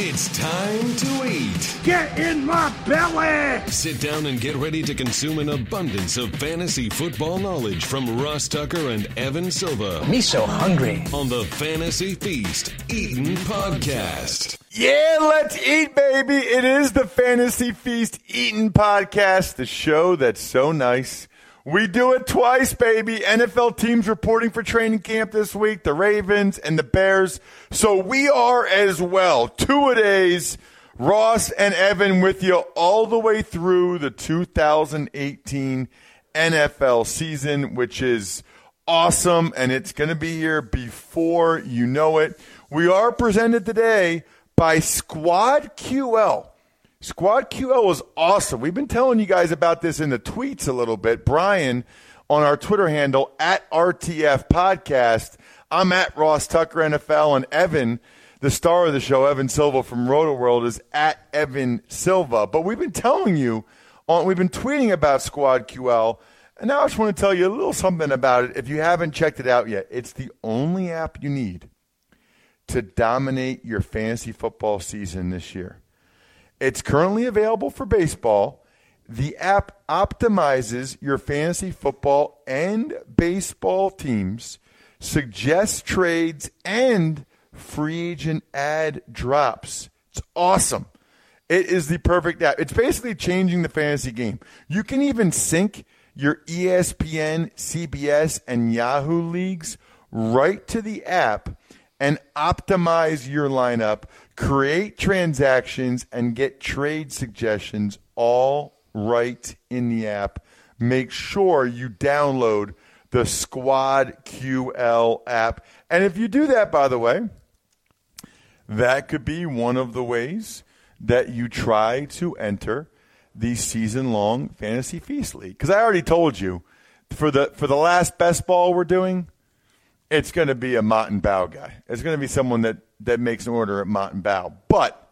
It's time to eat. Get in my belly! Sit down and get ready to consume an abundance of fantasy football knowledge from Ross Tucker and Evan Silva Me so hungry. on the Fantasy Feast Eating Podcast. Yeah, let's eat, baby. It is the Fantasy Feast Eating Podcast, the show that's so nice. We do it twice, baby. NFL teams reporting for training camp this week, the Ravens and the Bears. So we are as well. Two a days. Ross and Evan with you all the way through the 2018 NFL season, which is awesome, and it's going to be here before you know it. We are presented today by Squad QL. Squad QL was awesome. We've been telling you guys about this in the tweets a little bit. Brian on our Twitter handle at RTF Podcast. I'm at Ross Tucker NFL, and Evan, the star of the show, Evan Silva from Rotoworld, is at Evan Silva. But we've been telling you, on, we've been tweeting about Squad QL, and now I just want to tell you a little something about it. If you haven't checked it out yet, it's the only app you need to dominate your fantasy football season this year. It's currently available for baseball. The app optimizes your fantasy football and baseball teams, suggests trades, and free agent ad drops. It's awesome. It is the perfect app. It's basically changing the fantasy game. You can even sync your ESPN, CBS, and Yahoo leagues right to the app and optimize your lineup, create transactions, and get trade suggestions all right in the app. Make sure you download the Squad QL app. And if you do that, by the way, that could be one of the ways that you try to enter the season long fantasy feast league. Because I already told you for the for the last best ball we're doing, it's going to be a Mott and Bow guy. It's going to be someone that that makes an order at Mott and Bow. But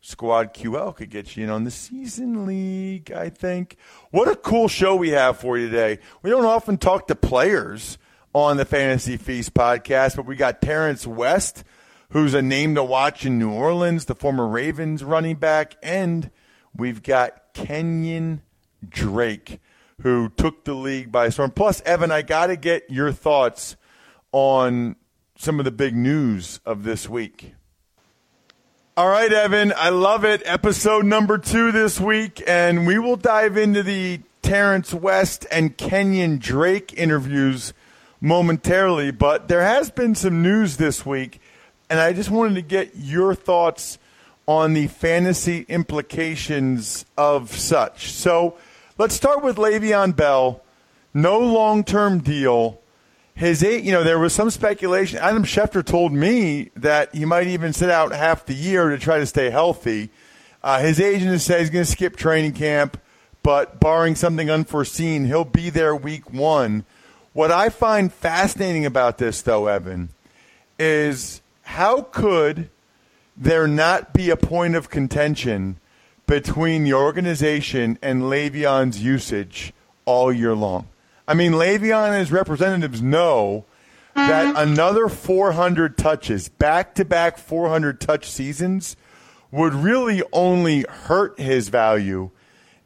Squad QL could get you in on the season league, I think. What a cool show we have for you today. We don't often talk to players on the Fantasy Feast podcast, but we got Terrence West, who's a name to watch in New Orleans, the former Ravens running back, and we've got Kenyon Drake, who took the league by storm. Plus, Evan, I got to get your thoughts on some of the big news of this week. All right, Evan, I love it. Episode number two this week, and we will dive into the Terrence West and Kenyon Drake interviews momentarily. But there has been some news this week, and I just wanted to get your thoughts on the fantasy implications of such. So let's start with Le'Veon Bell. No long term deal. His eight, you know, there was some speculation. Adam Schefter told me that he might even sit out half the year to try to stay healthy. Uh, his agent said he's going to skip training camp, but barring something unforeseen, he'll be there week one. What I find fascinating about this, though, Evan, is how could there not be a point of contention between the organization and Le'Veon's usage all year long? I mean, Le'Veon and his representatives know that another 400 touches, back to back 400 touch seasons, would really only hurt his value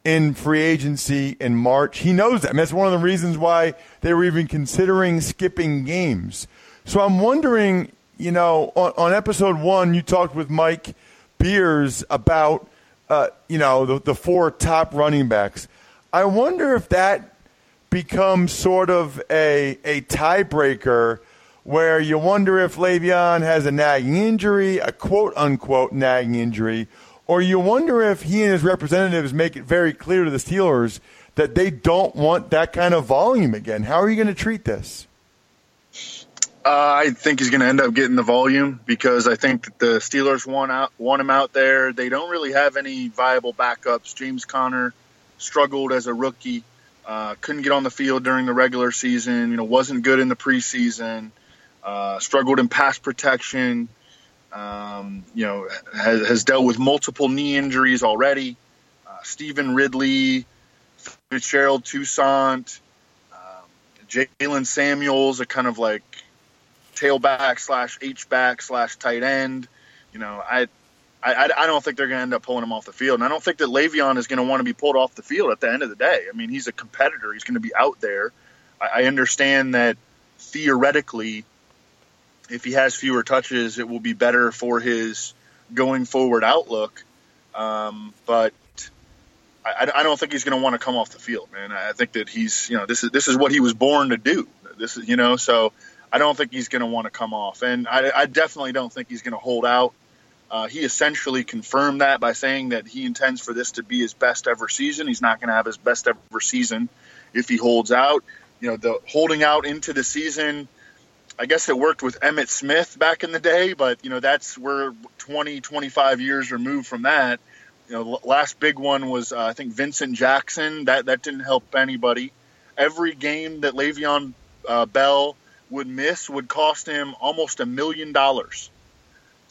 in free agency in March. He knows that. I mean, that's one of the reasons why they were even considering skipping games. So I'm wondering, you know, on, on episode one, you talked with Mike Beers about, uh, you know, the, the four top running backs. I wonder if that becomes sort of a, a tiebreaker where you wonder if Le'Veon has a nagging injury, a quote unquote nagging injury, or you wonder if he and his representatives make it very clear to the Steelers that they don't want that kind of volume again. How are you going to treat this? Uh, I think he's going to end up getting the volume because I think that the Steelers want out want him out there. They don't really have any viable backups. James Conner struggled as a rookie, uh, couldn't get on the field during the regular season. You know, wasn't good in the preseason. Uh, struggled in pass protection. Um, you know, has, has, dealt with multiple knee injuries already. Uh, Stevan Ridley, Fitzgerald Toussaint, um, Jaylen Samuels, a kind of like tailback slash H back slash tight end. You know, I I, I, I don't think they're going to end up pulling him off the field. And I don't think that Le'Veon is going to want to be pulled off the field at the end of the day. I mean, he's a competitor. He's going to be out there. I, I understand that theoretically, if he has fewer touches, it will be better for his going forward outlook. Um, but I, I, don't think he's going to want to come off the field, man. I think that he's, you know, this is this is what he was born to do. This is, you know, so I don't think he's going to want to come off, and I, I definitely don't think he's going to hold out. Uh, he essentially confirmed that by saying that he intends for this to be his best ever season. He's not going to have his best ever season if he holds out. You know, the holding out into the season. I guess it worked with Emmitt Smith back in the day, but you know that's we're 20, 25 years removed from that. You know, last big one was uh, I think Vincent Jackson. That that didn't help anybody. Every game that Le'Veon uh, Bell would miss would cost him almost a million dollars.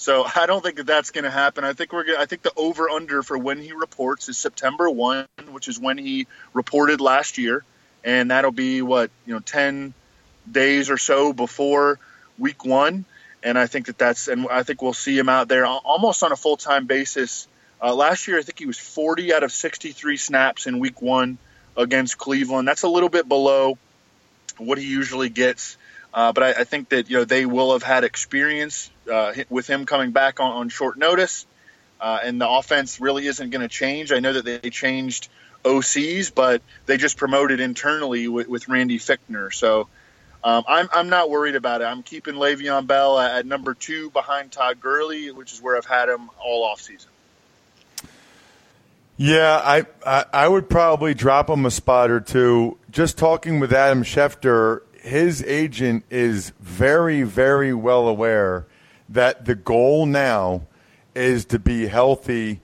So I don't think that that's going to happen. I think we're going I think the over under for when he reports is September 1, which is when he reported last year, and that'll be what, you know, 10 days or so before week 1, and I think that that's and I think we'll see him out there almost on a full-time basis. Uh, last year I think he was 40 out of 63 snaps in week 1 against Cleveland. That's a little bit below what he usually gets. Uh, but I, I, think that you know they will have had experience uh, with him coming back on, on short notice, uh, and the offense really isn't going to change. I know that they changed OCs, but they just promoted internally with, with Randy Fichtner. So um, I'm I'm not worried about it. I'm keeping Le'Veon Bell at, at number two behind Todd Gurley, which is where I've had him all offseason. Yeah, I, I, I would probably drop him a spot or two. Just talking with Adam Schefter, his agent is very, very well aware that the goal now is to be healthy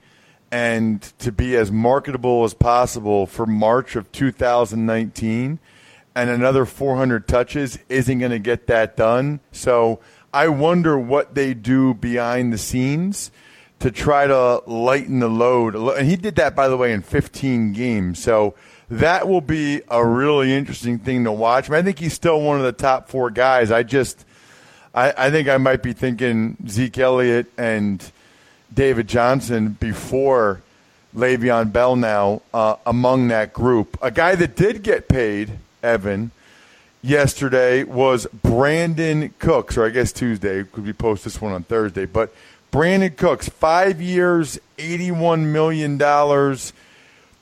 and to be as marketable as possible for March of 2019. And another 400 touches isn't going to get that done. So I wonder what they do behind the scenes to try to lighten the load. And he did that, by the way, in 15 games. So that will be a really interesting thing to watch. I, mean, I think he's still one of the top four guys. I just, I, I think I might be thinking Zeke Elliott and David Johnson before Le'Veon Bell now uh, among that group. A guy that did get paid, Evan, yesterday was Brandin Cooks, or I guess Tuesday. Could we post this one on Thursday? But Brandin Cooks, five years, $81 million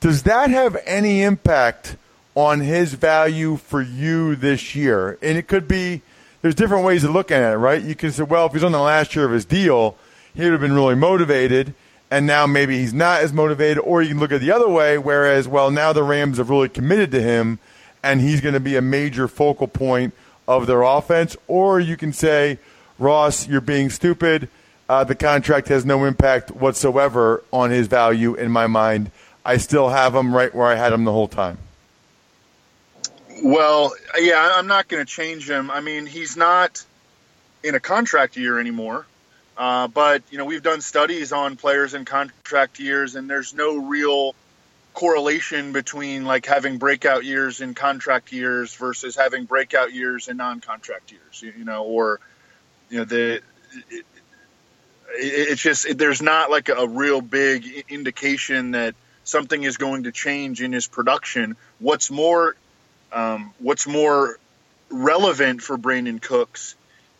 does that have any impact on his value for you this year? And it could be there's different ways of looking at it, right? You can say, well, if he's on the last year of his deal, he would have been really motivated, and now maybe he's not as motivated. Or you can look at the other way, whereas, well, now the Rams have really committed to him, and he's going to be a major focal point of their offense. Or you can say, Ross, you're being stupid. Uh, the contract has no impact whatsoever on his value in my mind. I still have him right where I had him the whole time. Well, yeah, I'm not going to change him. I mean, he's not in a contract year anymore. Uh, but you know, we've done studies on players in contract years, and there's no real correlation between like having breakout years in contract years versus having breakout years in non-contract years. You, you know, or you know the. It, it's just it, there's not like a real big indication that something is going to change in his production. What's more, um, what's more relevant for Brandin Cooks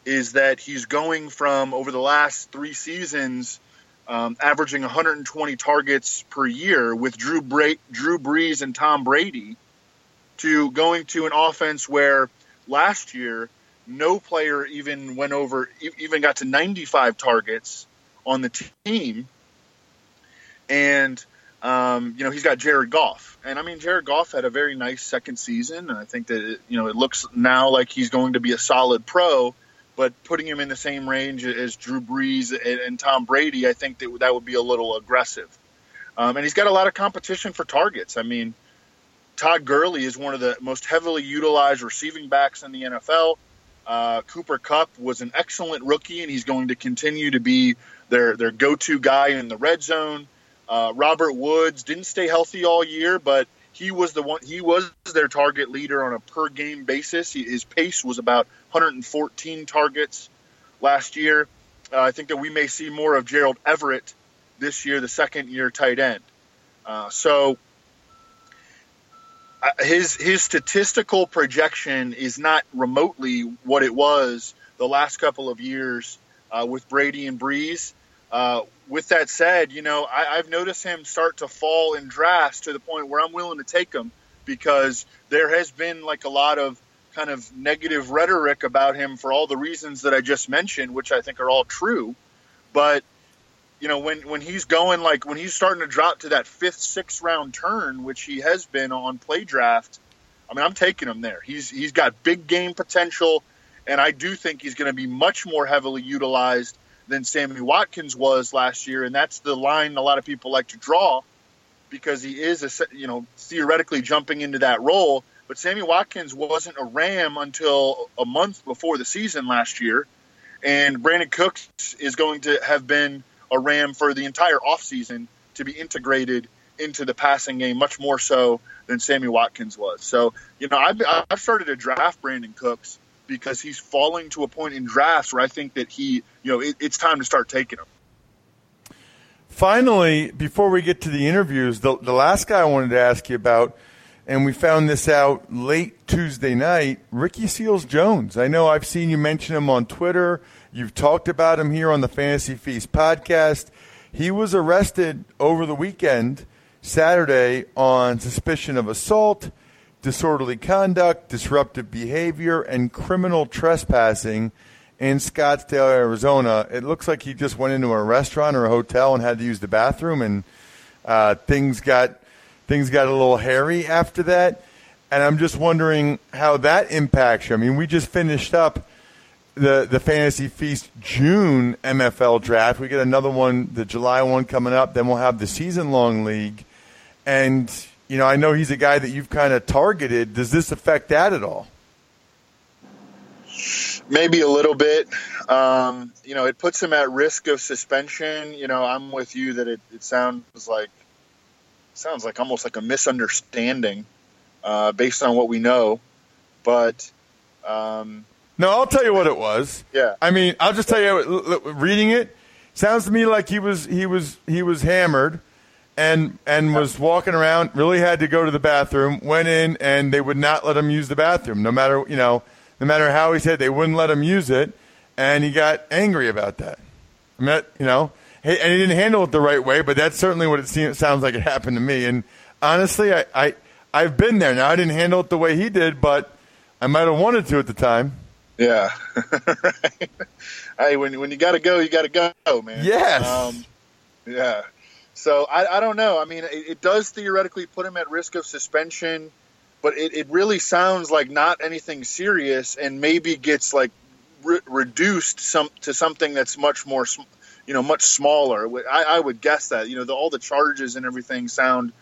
is that he's going from over the last three seasons, um, averaging 120 targets per year with Drew Bra- Drew Brees and Tom Brady, to going to an offense where last year no player even went over even got to 95 targets on the team and um, you know, he's got Jared Goff, and I mean, Jared Goff had a very nice second season, and I think that it, you know it looks now like he's going to be a solid pro. But putting him in the same range as Drew Brees and, and Tom Brady, I think that that would be a little aggressive. Um, and he's got a lot of competition for targets. I mean, Todd Gurley is one of the most heavily utilized receiving backs in the NFL. Uh, Cooper Kupp was an excellent rookie, and he's going to continue to be their their go to guy in the red zone. Uh, Robert Woods didn't stay healthy all year, but he was the one. He was their target leader on a per game basis. He, his pace was about 114 targets last year. Uh, I think that we may see more of Gerald Everett this year, the second year tight end. Uh, so uh, his his statistical projection is not remotely what it was the last couple of years uh, with Brady and Brees. Uh, with that said, you know I, have noticed him start to fall in drafts to the point where I'm willing to take him because there has been like a lot of kind of negative rhetoric about him for all the reasons that I just mentioned, which I think are all true. But you know, when when he's going like when he's starting to drop to that fifth, sixth round turn, which he has been on play draft, I mean, I'm taking him there. He's he's got big game potential, and I do think he's going to be much more heavily utilized than Sammy Watkins was last year, and that's the line a lot of people like to draw because he is a you know theoretically jumping into that role. But Sammy Watkins wasn't a Ram until a month before the season last year, and Brandin Cooks is going to have been a Ram for the entire offseason to be integrated into the passing game much more so than Sammy Watkins was. So, you know, I've, I've started to draft Brandin Cooks because he's falling to a point in drafts where I think that he, you know, it, it's time to start taking him. Finally, before we get to the interviews, the, the last guy I wanted to ask you about, and we found this out late Tuesday night, Ricky Seals Jones. I know I've seen you mention him on Twitter. You've talked about him here on the Fantasy Feast podcast. He was arrested over the weekend, Saturday, on suspicion of assault, disorderly conduct, disruptive behavior, and criminal trespassing in Scottsdale, Arizona. It looks like he just went into a restaurant or a hotel and had to use the bathroom, and uh, things got things got a little hairy after that. And I'm just wondering how that impacts you. I mean, we just finished up the the Fantasy Feast June MFL draft. We get another one, the July one coming up. Then we'll have the season long league, and you know I know he's a guy that you've kind of targeted. Does this affect that at all? Maybe a little bit. Um, you know, it puts him at risk of suspension. You know, I'm with you that it, it sounds like sounds like almost like a misunderstanding uh, based on what we know, but. Um, no, I'll tell you what it was. Yeah. I mean, I'll just tell you. Reading it sounds to me like he was he was he was hammered, and and was walking around. Really had to go to the bathroom. Went in, and they would not let him use the bathroom. No matter you know, no matter how he said, they wouldn't let him use it, and he got angry about that. I mean, you know, and he didn't handle it the right way. But that's certainly what it seems sounds like it happened to me. And honestly, I, I I've been there. Now I didn't handle it the way he did, but I might have wanted to at the time. Yeah. hey, when when you got to go, you got to go, man. Yes. Um, yeah. So I, I don't know. I mean, it, it, does theoretically put him at risk of suspension, but it, it really sounds like not anything serious, and maybe gets like re- reduced some to something that's much more, you know, much smaller. I, I would guess that. You know, the, all the charges and everything sound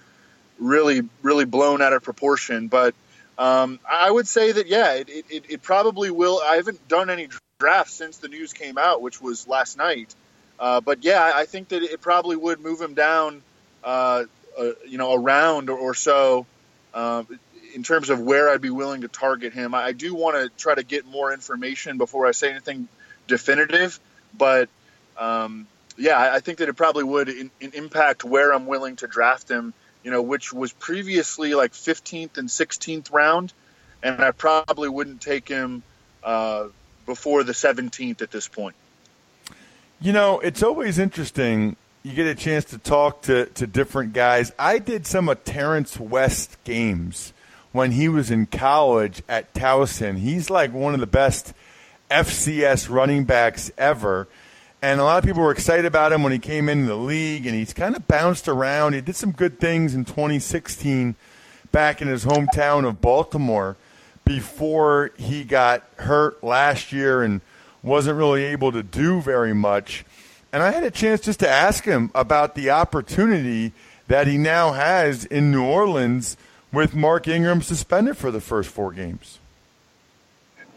really, really blown out of proportion, but um, I would say that yeah, it, it, it, probably will. I haven't done any drafts since the news came out, which was last night. Uh, but yeah, I think that it probably would move him down, uh, uh, you know, a round or, or so um, in terms of where I'd be willing to target him. I, I do want to try to get more information before I say anything definitive, but um, yeah, I think that it probably would in, in impact where I'm willing to draft him you know, which was previously like 15th and 16th round, and I probably wouldn't take him uh, before the 17th at this point. You know, it's always interesting. You get a chance to talk to, to different guys. I did some of Terrence West games when he was in college at Towson. He's like one of the best FCS running backs ever. And a lot of people were excited about him when he came into the league, and he's kind of bounced around. He did some good things in 2016 back in his hometown of Baltimore before he got hurt last year and wasn't really able to do very much. And I had a chance just to ask him about the opportunity that he now has in New Orleans with Mark Ingram suspended for the first four games.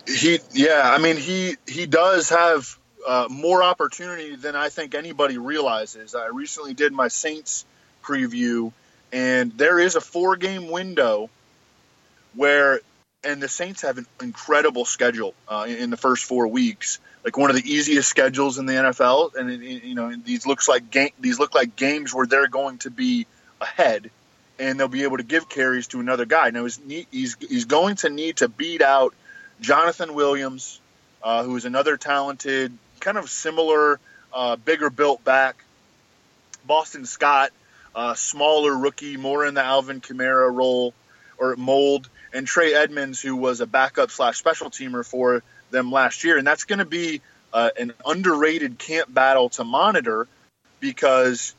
He, yeah, I mean, he he does have uh, more opportunity than I think anybody realizes. I recently did my Saints preview, and there is a four game window where and the Saints have an incredible schedule uh, in, the first four weeks, like one of the easiest schedules in the NFL. And it, you know, these looks like these look like games where they're going to be ahead, and they'll be able to give carries to another guy. Now he's he's he's going to need to beat out Jonathan Williams, uh, who is another talented, kind of similar, uh, bigger built back. Boston Scott, uh, smaller rookie, more in the Alvin Kamara role or mold, and Trey Edmonds, who was a backup slash special teamer for them last year, and that's going to be uh, an underrated camp battle to monitor because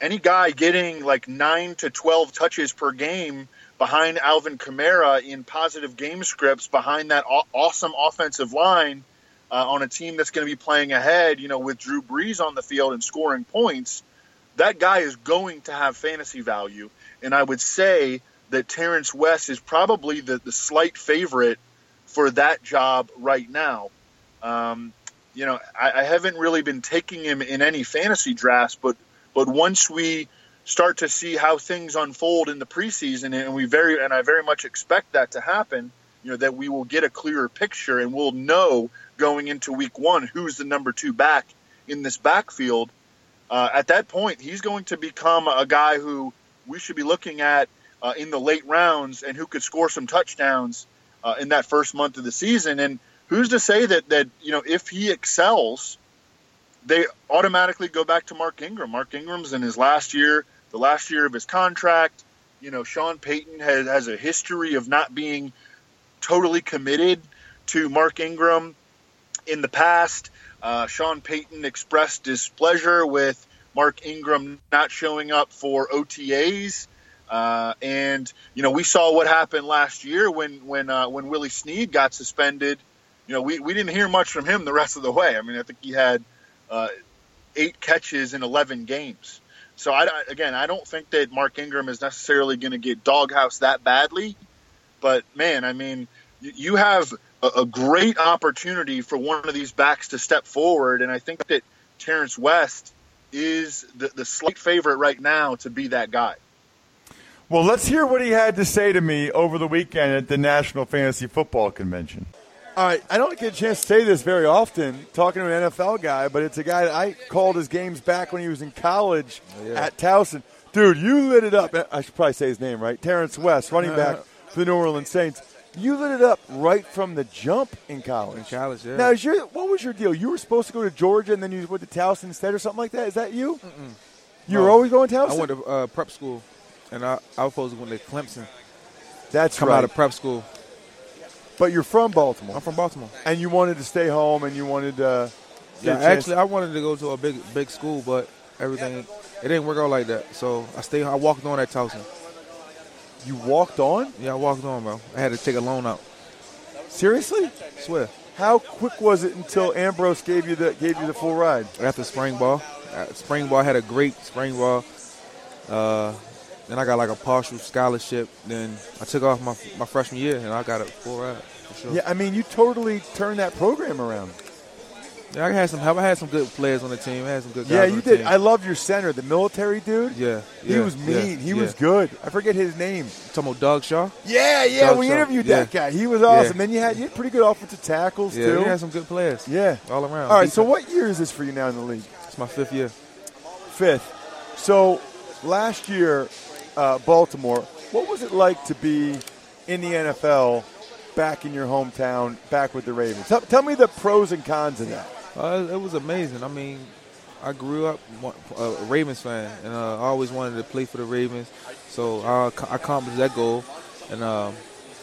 any guy getting like nine to twelve touches per game behind Alvin Kamara in positive game scripts behind that aw- awesome offensive line uh, on a team that's going to be playing ahead, you know, with Drew Brees on the field and scoring points, that guy is going to have fantasy value. And I would say that Terrence West is probably the, the slight favorite for that job right now. Um, you know, I, I haven't really been taking him in any fantasy drafts, but but once we start to see how things unfold in the preseason, and we very and I very much expect that to happen, you know, that we will get a clearer picture and we'll know going into week one who's the number two back in this backfield. Uh, at that point, he's going to become a guy who we should be looking at uh, in the late rounds and who could score some touchdowns uh, in that first month of the season. And who's to say that that you know if he excels, they automatically go back to Mark Ingram. Mark Ingram's in his last year, the last year of his contract. You know, Sean Payton has, has a history of not being totally committed to Mark Ingram in the past. Uh, Sean Payton expressed displeasure with Mark Ingram not showing up for OTAs. Uh, and you know we saw what happened last year when when uh, when Willie Snead got suspended. You know we, we didn't hear much from him the rest of the way. I mean I think he had uh, eight catches in 11 games. So I again I don't think that Mark Ingram is necessarily going to get doghouse that badly. But man, I mean you, have a, a great opportunity for one of these backs to step forward, and I think that Terrence West is the, the slight favorite right now to be that guy. Well, let's hear what he had to say to me over the weekend at the National Fantasy Football Convention. All right, I don't get a chance to say this very often, talking to an NFL guy, but it's a guy that I called his games back when he was in college at Towson. Dude, you lit it up. I should probably say his name right. Terrence West, running back for the New Orleans Saints. You lit it up right from the jump in college. In college, yeah. Now, is your, what was your deal? You were supposed to go to Georgia and then you went to Towson instead or something like that? Is that you? You were always going to Towson? I went to uh, prep school, and I, I was supposed to go to Clemson. That's Come right. out of prep school. but you're from Baltimore. I'm from Baltimore. and you wanted to stay home and you wanted to Yeah, get a chance- actually, I wanted to go to a big big school, but everything it didn't work out like that. So I stayed. I walked on at Towson. you walked on Yeah, I walked on, bro. I had to take a loan out. seriously swear. how quick was it until ambrose gave you the gave you the full ride After spring ball, uh, spring ball I had a great spring ball. Uh, then I got like a partial scholarship. Then I took off my my freshman year, and I got a full ride for sure. yeah i mean you totally turned that program around Yeah, I had some help. I had some good players on the team. I had some good guys yeah you did team. i love your center the military dude yeah, he yeah, was yeah, mean he yeah. was good i forget his name Talking about Doug Shaw. yeah yeah Doug we Shaw. interviewed Yeah. that guy he was awesome Yeah. then you had you had pretty good offensive tackles Yeah, too we had some good players. yeah all around. all right so what year is this for you now in the league It's my fifth year. fifth. So last year, uh, Baltimore. What was it like to be in the NFL, back in your hometown, back with the Ravens? Tell, tell me the pros and cons of that. Uh, it was amazing. I mean, I grew up a Ravens fan, and uh, I always wanted to play for the Ravens. So I, I accomplished that goal. And um,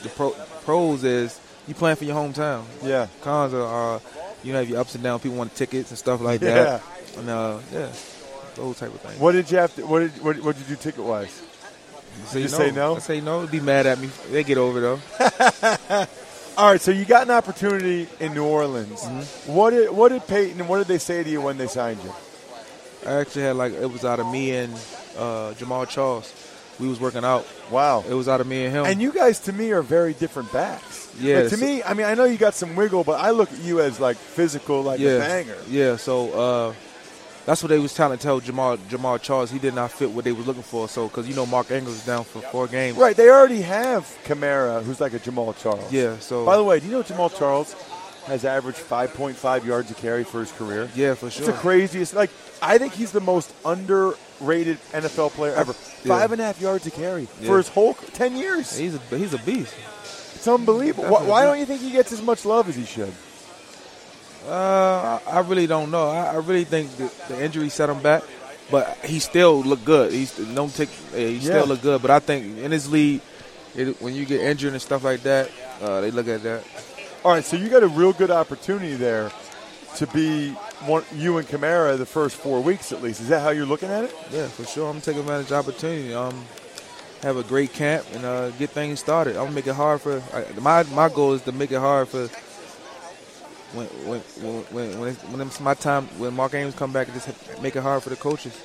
the pro, pros is you playing for your hometown. Yeah. Cons are, uh, you have your ups and downs. People want tickets and stuff like Yeah. that. And uh, yeah, those type of things. What did you have to? What did what, what did you do ticket wise? Say you say no? I say no. Be mad at me. They get over though. All right, so you got an opportunity in New Orleans. Mm-hmm. What did what did Payton what did they say to you when they signed you? I actually had like it was out of me and uh, Jamaal Charles. We was working out. Wow. It was out of me and him. And you guys, to me, are very different backs. Yeah, Like, to so- me, I mean, I know you got some wiggle, but I look at you as like physical, like yeah, a banger. Yeah, so uh, that's what they was trying to tell Jamaal Jamaal Charles. He did not fit what they was looking for. So because you know Mark Ingram was down for four games. Right, they already have Kamara, who's like a Jamaal Charles. Yeah. So By the way, do you know Jamaal Charles has averaged 5.5 yards a carry for his career? yeah, for sure. It's the craziest. Like, I think he's the most underrated NFL player ever. Yeah. Five and a half yards a carry Yeah. for his whole 10 years. He's a he's a beast. It's unbelievable. Why, why don't you think he gets as much love as he should? Uh, I really don't know. I, I really think the, the injury set him back, but he still look good. He's don't take. He Yeah. still look good. But I think in his league, it, when you get injured and stuff like that, uh, they look at that. All right, so you got a real good opportunity there to be one, you and Kamara the first four weeks at least. Is that how you're looking at it? Yeah, for sure. I'm gonna advantage of the opportunity. Um, have a great camp and uh, get things started. I'm gonna make it hard for I, my my goal is to make it hard for when when when when, when, it's, when it's my time when Mark Ames come back and just make it hard for the coaches.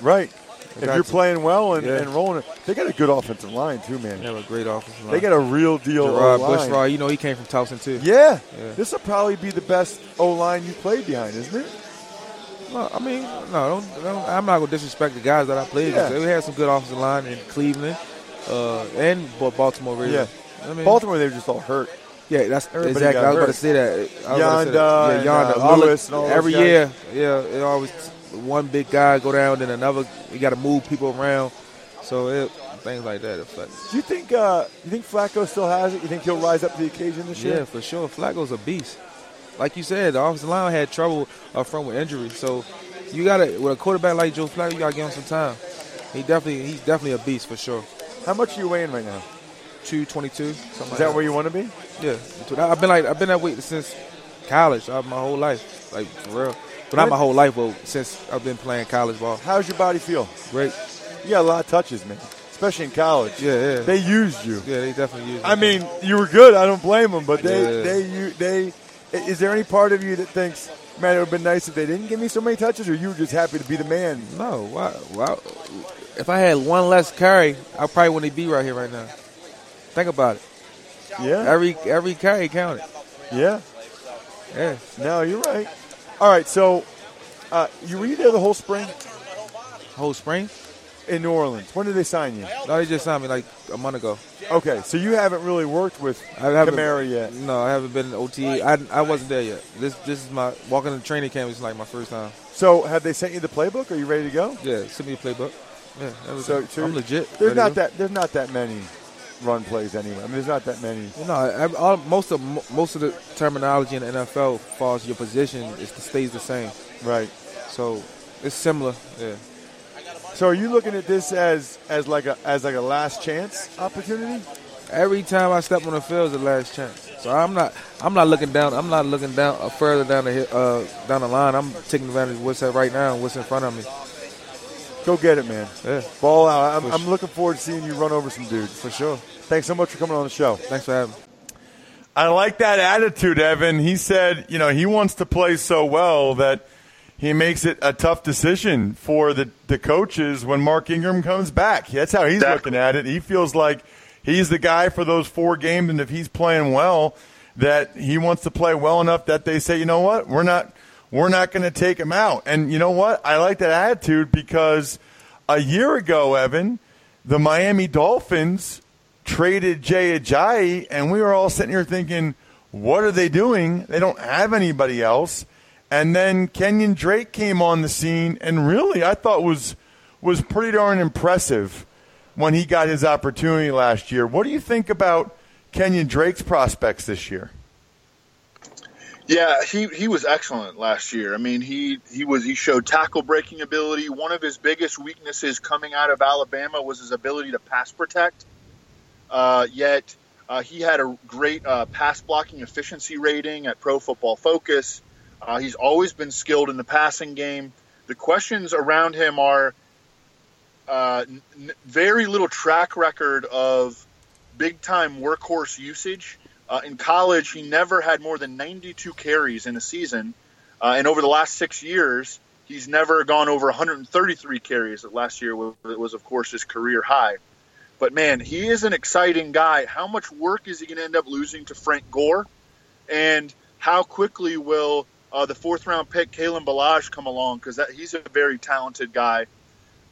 Right. If you're to. playing well and, Yeah. and rolling they got a good offensive line too, man. They have a great offensive line. They got a real deal Gerard. Bushrod. You know he came from Towson too. Yeah. Yeah. This will probably be the best O line you played behind, isn't it? No, I mean, no, don't, don't, I'm not gonna disrespect the guys that I played Yeah. against. We had some good offensive line in Cleveland uh, and Ba- Baltimore. Really. Yeah. I mean, Baltimore, they were just all hurt. Yeah, that's Everybody exactly. I was about to say that. I was about to say Yanda that. yeah, Yanda, uh, all the- Lewis and all those every guys. year, yeah, it always one big guy go down, then another. You got to move people around, so it, things like that. Do you think uh, you think Flacco still has it? You think he'll rise up to the occasion this Yeah, year? Yeah, for sure. Flacco's a beast. Like you said, the offensive line had trouble up front with injury, so you got to with a quarterback like Joe Flacco, you got to give him some time. He definitely, he's definitely a beast for sure. How much are you weighing right now? Two twenty two, something Is that where you want to be? Yeah, I've been like I've been that weight since college. uh, my whole life, like for real. But not my whole life, but since I've been playing college ball. How's your body feel? Great. You got a lot of touches, man. Especially in college. Yeah, yeah. They used you. yeah, they definitely use. I me. mean, you were good. I don't blame them, but they, Yeah. they, you, they. Is there any part of you that thinks, man, it would have been nice if they didn't give me so many touches, or you were just happy to be the man? no. Why, why? If I had one less carry, I probably wouldn't be right here right now. Think about it. Yeah, Every every carry counted. yeah. Yeah. No, you're right. All right, so uh, you were you there the whole spring Whole spring. in New Orleans? When did they sign you? No, they just signed me like a month ago. Okay, so you haven't really worked with I haven't, Kamara yet. No, I haven't been in OTA. I, I wasn't there yet. This this is my walking the training camp is like my first time. So have they sent you the playbook? Are you ready to go? Yeah, send me a playbook. Yeah. So, so I'm legit. There's not that. There's not that many run plays anyway. I mean, there's not that many. You know, I- all, most of most of the terminology in the NFL, falls your position, It stays the same. Right. So it's similar. Yeah. So are you looking at this as as like a as like a last chance opportunity? Every time I step on the field is a last chance. So I'm not I'm not looking down. I'm not looking down uh, further down the uh, down the line. I'm taking advantage of what's at right now and what's in front of me. Go get it, man. Yeah, Ball out. I'm, I'm looking forward to seeing you run over some dudes. for sure. Thanks so much for coming on the show. Thanks for having me. I like that attitude, Evan. He said, you know, he wants to play so well that he makes it a tough decision for the, the coaches when Mark Ingram comes back. That's how he's Exactly. looking at it. He feels like he's the guy for those four games, and if he's playing well, that he wants to play well enough that they say, you know what, we're not we're not going to take him out. And you know what? I like that attitude because a year ago, Evan, the Miami Dolphins traded Jay Ajayi, and we were all sitting here thinking, what are they doing? They don't have anybody else. And then Kenyon Drake came on the scene, and really, I thought was was pretty darn impressive when he got his opportunity last year. What do you think about Kenyon Drake's prospects this year? Yeah, he, he was excellent last year. I mean, he he was he showed tackle breaking ability. One of his biggest weaknesses coming out of Alabama was his ability to pass protect. Uh, yet uh, he had a great uh, pass blocking efficiency rating at Pro Football Focus. Uh, he's always been skilled in the passing game. The questions around him are uh, n- very little track record of big time workhorse usage. Uh, in college, he never had more than 92 carries in a season. Uh, and over the last six years, he's never gone over 133 carries. Last year was, was, of course, his career high. But man, he is an exciting guy. How much work is he going to end up losing to Frank Gore? And how quickly will uh, the fourth round pick, Kalen Ballage, come along because he's a very talented guy.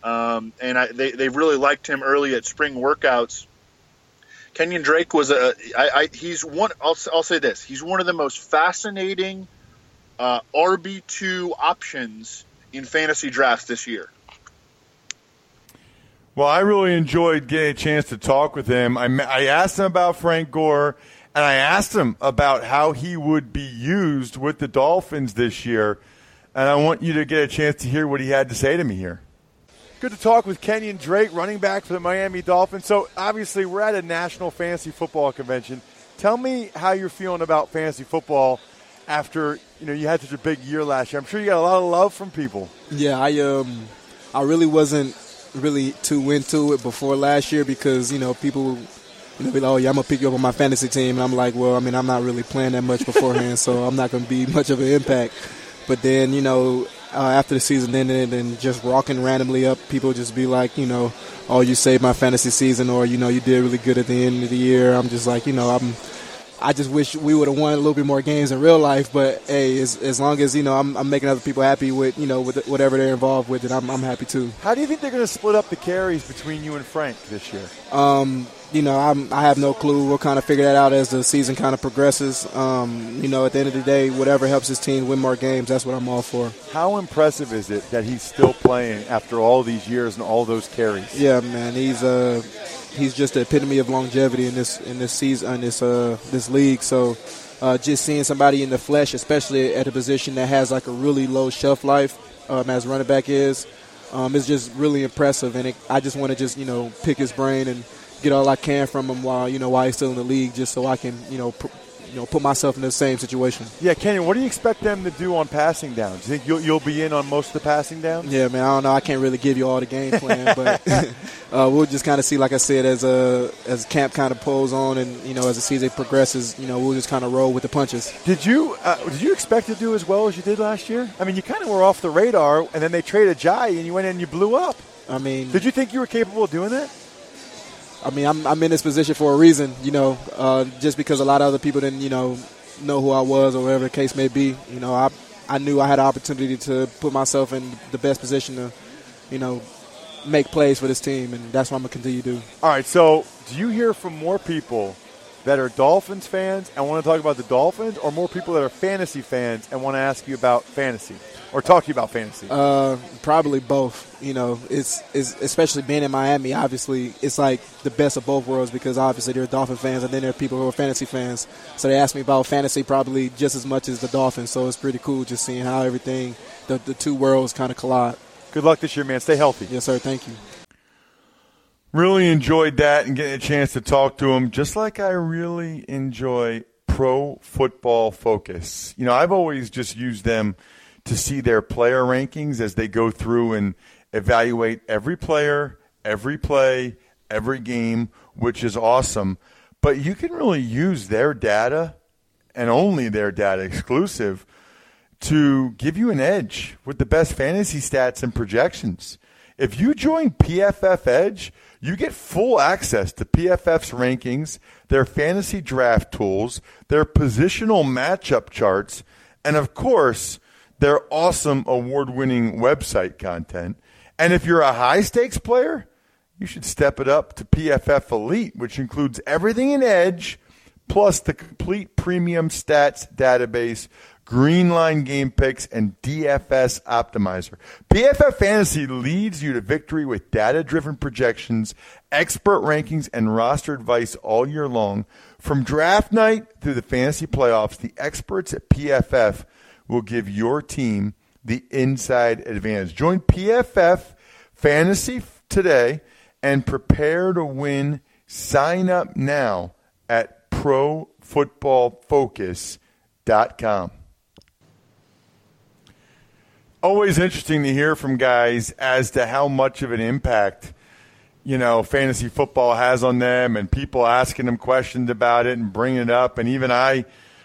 Um, and I, they, they really liked him early at spring workouts. Kenyon Drake was a I, I, he's one. I'll, I'll say this: he's one of the most fascinating uh, RB two options in fantasy drafts this year. Well, I really enjoyed getting a chance to talk with him. I, I asked him about Frank Gore, and I asked him about how he would be used with the Dolphins this year. And I want you to get a chance to hear what he had to say to me here. Good to talk with Kenyon Drake, running back for the Miami Dolphins. So, obviously, we're at a National Fantasy Football Convention. Tell me how you're feeling about fantasy football after you know you had such a big year last year. I'm sure you got a lot of love from people. Yeah, I um, I really wasn't really too into it before last year because you know people you know, be like, oh yeah, I'm gonna pick you up on my fantasy team, and I'm like, well, I mean, I'm not really playing that much beforehand, so I'm not gonna be much of an impact. But then, you know, uh, after the season ended and just rocking randomly up, people just be like, you know, oh, you saved my fantasy season, or you know, you did really good at the end of the year. I'm just like, you know, I'm I just wish we would have won a little bit more games in real life. But hey, as, as long as you know I'm, I'm making other people happy with you know with whatever they're involved with, it I'm, I'm happy too. How do you think they're going to split up the carries between you and Frank this year? Um, you know, I'm, I have no clue. We'll kind of figure that out as the season kind of progresses. Um, you know, at the end of the day, whatever helps his team win more games, that's what I'm all for. How impressive is it that he's still playing after all these years and all those carries? Yeah, man, he's uh, he's just the epitome of longevity in this in this season in this uh this league. So uh, just seeing somebody in the flesh, especially at a position that has like a really low shelf life, um, as running back is, um, is just really impressive. And it, I just want to just you know pick his brain and get all I can from him while you know while he's still in the league, just so I can you know pr- you know, put myself in the same situation. Yeah, Kenyon, what do you expect them to do on passing downs? Do you think you'll, you'll be in on most of the passing downs? Yeah, man, I don't know. I can't really give you all the game plan, but uh, we'll just kind of see, like I said, as a as camp kind of pulls on, and you know, as the season progresses, you know, we'll just kind of roll with the punches. Did you uh, did you expect to do as well as you did last year? I mean, you kind of were off the radar, and then they traded Jai, and you went in and you blew up. I mean, did you think you were capable of doing that? I mean, I'm, I'm in this position for a reason, you know, uh, just because a lot of other people didn't, you know, know who I was or whatever the case may be. You know, I I knew I had an opportunity to put myself in the best position to, you know, make plays for this team, and that's what I'm gonna continue to do. All right. So, do you hear from more people that are Dolphins fans and want to talk about the Dolphins, or more people that are fantasy fans and want to ask you about fantasy? Or talk to you about fantasy? Uh, probably both. You know, it's, it's especially being in Miami. Obviously, it's like the best of both worlds because obviously there are Dolphin fans and then there are people who are fantasy fans. So they ask me about fantasy probably just as much as the Dolphins. So it's pretty cool just seeing how everything, the, the two worlds kind of collide. Good luck this year, man. Stay healthy. Yes, sir. Thank you. Really enjoyed that and getting a chance to talk to him, just like I really enjoy Pro Football Focus. You know, I've always just used them to see their player rankings as they go through and evaluate every player, every play, every game, which is awesome. But you can really use their data and only their data exclusive to give you an edge with the best fantasy stats and projections. If you join PFF Edge, you get full access to PFF's rankings, their fantasy draft tools, their positional matchup charts, and of course, their awesome award winning website content. And if you're a high stakes player, you should step it up to PFF Elite, which includes everything in Edge, plus the complete premium stats database, green line game picks, and DFS optimizer. PFF Fantasy leads you to victory with data driven projections, expert rankings, and roster advice all year long. From draft night through the fantasy playoffs, the experts at PFF will give your team the inside advantage. Join PFF Fantasy today and prepare to win. Sign up now at profootballfocus.com. Always interesting to hear from guys as to how much of an impact you know fantasy football has on them and people asking them questions about it and bringing it up and even I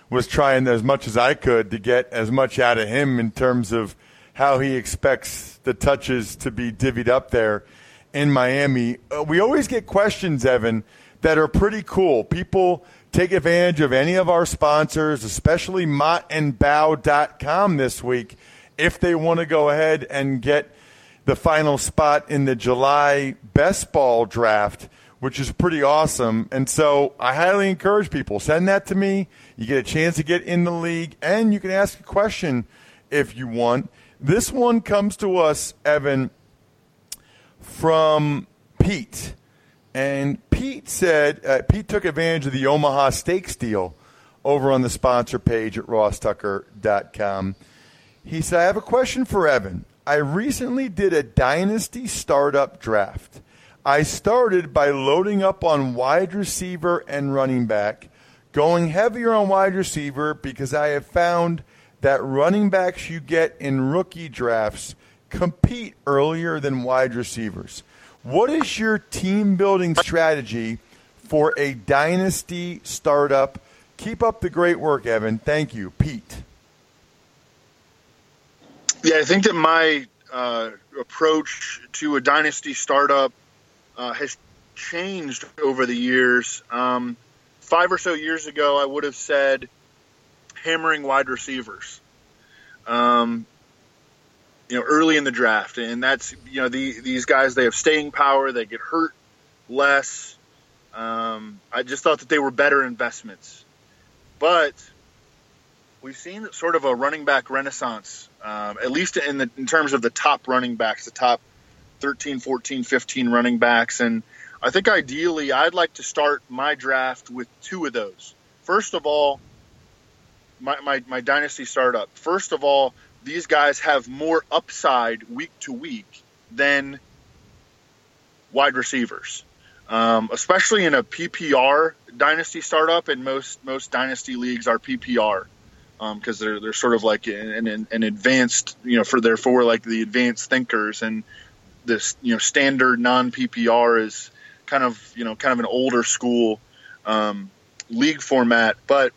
was trying as much as I could to get as much out of him in terms of how he expects the touches to be divvied up there in Miami. Uh, we always get questions, Evan, that are pretty cool. People take advantage of any of our sponsors, especially mottandbow.com this week, if they want to go ahead and get the final spot in the July best ball draft, which is pretty awesome. And so I highly encourage people send that to me. You get a chance to get in the league, and you can ask a question if you want. This one comes to us, Evan, from Pete. And Pete said uh, Pete took advantage of the Omaha Steaks deal over on the sponsor page at rosstucker.com. He said, I have a question for Evan. I recently did a dynasty startup draft. I started by loading up on wide receiver and running back, going heavier on wide receiver because I have found that running backs you get in rookie drafts compete earlier than wide receivers. What is your team building strategy for a dynasty startup? Keep up the great work, Evan. Thank you, Pete. Yeah, I think that my uh, approach to a dynasty startup uh, has changed over the years. Um, five or so years ago, I would have said hammering wide receivers. Um, you know, early in the draft, and that's you know the, these guys they have staying power, they get hurt less. Um, I just thought that they were better investments, but we've seen sort of a running back renaissance, um, at least in the in terms of the top running backs, the top 13, 14, 15 running backs, and I think ideally I'd like to start my draft with two of those. First of all, my, my, my dynasty startup. First of all, these guys have more upside week to week than wide receivers, um, especially in a PPR dynasty startup. And most most dynasty leagues are PPR because um, they're they're sort of like an, an, an advanced, you know, for therefore like the advanced thinkers and this you know standard non PPR is kind of you know kind of an older school um, league format, but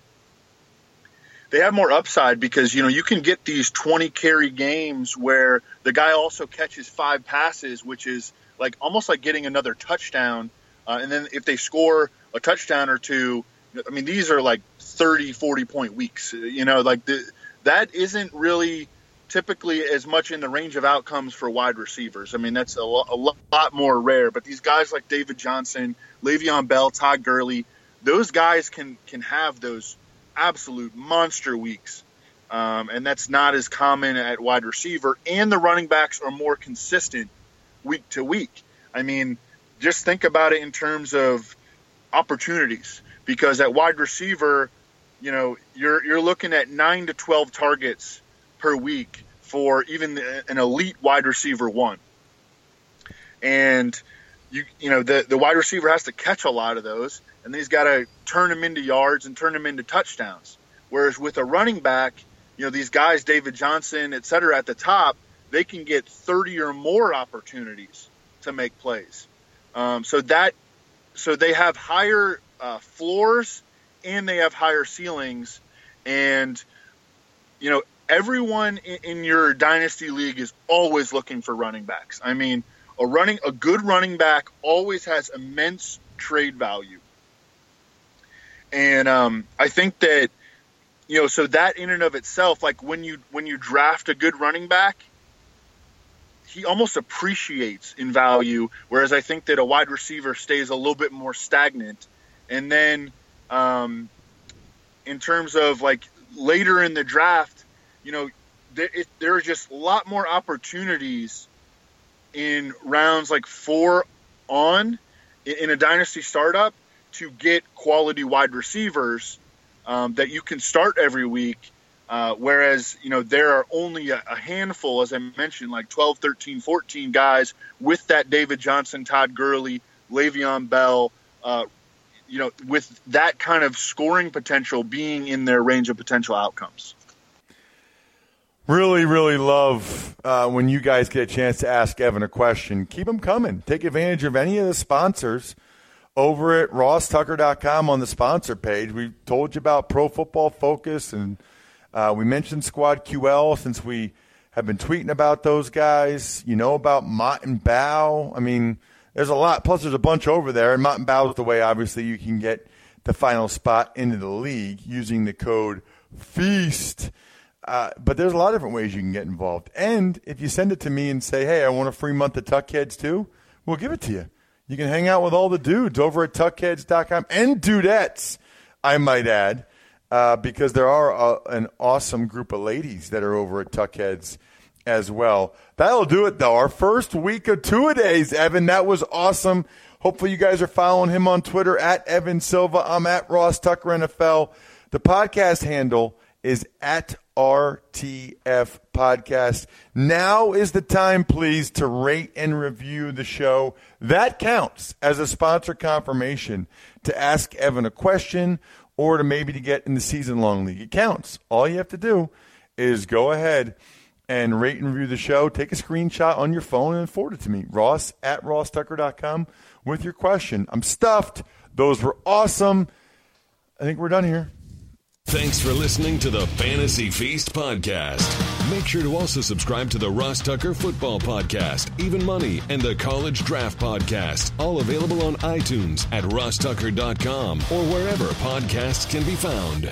they have more upside because you know you can get these 20 carry games where the guy also catches five passes, which is like almost like getting another touchdown. Uh, and then if they score a touchdown or two, I mean these are like 30, 40 point weeks. You know, like the, that isn't really typically as much in the range of outcomes for wide receivers. I mean that's a, lo- a lot more rare. But these guys like David Johnson, Le'Veon Bell, Todd Gurley, those guys can can have those absolute monster weeks. Um, and that's not as common at wide receiver. And the running backs are more consistent week to week. I mean, just think about it in terms of opportunities, because at wide receiver, you know, you're you're looking at nine to twelve targets per week for even an elite wide receiver one, and you you know the the wide receiver has to catch a lot of those, and he's got to turn them into yards and turn them into touchdowns. Whereas with a running back, you know, these guys, David Johnson, et cetera, at the top, they can get 30 or more opportunities to make plays. Um, so that, so they have higher uh, floors and they have higher ceilings. And, you know, everyone in, your dynasty league is always looking for running backs. I mean, a running, a good running back always has immense trade value. And um, I think that you know, so that in and of itself, like when you when you draft a good running back, he almost appreciates in value. Whereas I think that a wide receiver stays a little bit more stagnant. And then, um, in terms of like later in the draft, you know, there, it, there are just a lot more opportunities in rounds like four on in, a dynasty startup to get quality wide receivers um, that you can start every week. Uh, whereas, you know, there are only a, a, handful, as I mentioned, like 12, 13, 14 guys with that David Johnson, Todd Gurley, Le'Veon Bell, uh, you know, with that kind of scoring potential being in their range of potential outcomes. Really, really love uh, when you guys get a chance to ask Evan a question. Keep them coming. Take advantage of any of the sponsors over at rosstucker.com on the sponsor page. We told you about Pro Football Focus, and uh, we mentioned Squad QL since we have been tweeting about those guys. You know about Mott and Bow. I mean, there's a lot. Plus, there's a bunch over there, and Mott and Bow is the way, obviously, you can get the final spot into the league using the code FEAST. Uh, but there's a lot of different ways you can get involved. And if you send it to me and say, hey, I want a free month of Tuckheads too, we'll give it to you. You can hang out with all the dudes over at tuckheads.com and dudettes, I might add, uh, because there are a, an awesome group of ladies that are over at Tuckheads as well. That'll do it, though. Our first week of two a days, Evan. That was awesome. Hopefully, you guys are following him on Twitter at Evan Silva. I'm at Ross Tucker NFL. The podcast handle is at RTF Podcast. Now is the time, please, to rate and review the show. That counts as a sponsor confirmation to ask Evan a question or to maybe to get in the season long league. It counts. All you have to do is go ahead and rate and review the show. Take a screenshot on your phone and forward it to me. Ross at rosstucker.com with your question. I'm stuffed. Those were awesome. I think we're done here. Thanks for listening to the Fantasy Feast podcast. Make sure to also subscribe to the Ross Tucker Football Podcast, Even Money, and the College Draft Podcast, all available on iTunes at rosstucker.com or wherever podcasts can be found.